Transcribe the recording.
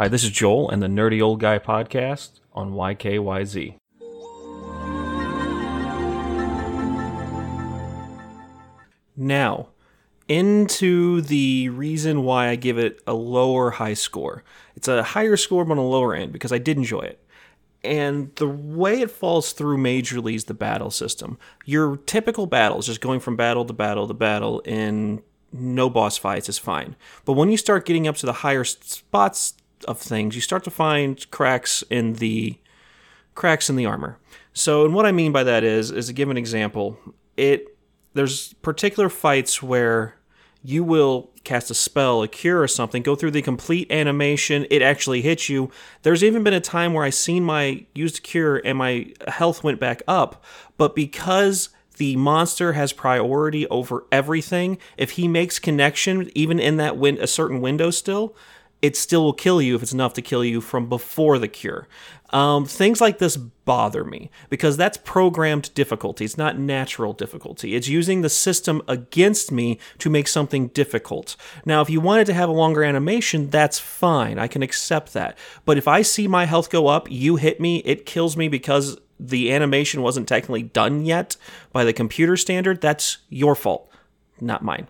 Hi, this is Joel and the Nerdy Old Guy podcast on YKYZ. Now, into the reason why I give it a lower high score. It's a higher score but on a lower end because I did enjoy it. And the way it falls through majorly is the battle system. Your typical battles, just going from battle to battle to battle in no boss fights is fine. But when you start getting up to the higher spots of things, you start to find cracks in the cracks in the armor. So, and what I mean by that is, is to give an example, it there's particular fights where you will cast a spell, a cure, or something, go through the complete animation, it actually hits you. There's even been a time where I seen my used cure and my health went back up, but because the monster has priority over everything, if he makes connection, even in that win- a certain window still, it still will kill you if it's enough to kill you from before the cure. Um, things like this bother me because that's programmed difficulty. It's not natural difficulty. It's using the system against me to make something difficult. Now, if you wanted to have a longer animation, that's fine. I can accept that. But if I see my health go up, you hit me, it kills me because the animation wasn't technically done yet by the computer standard, that's your fault, not mine.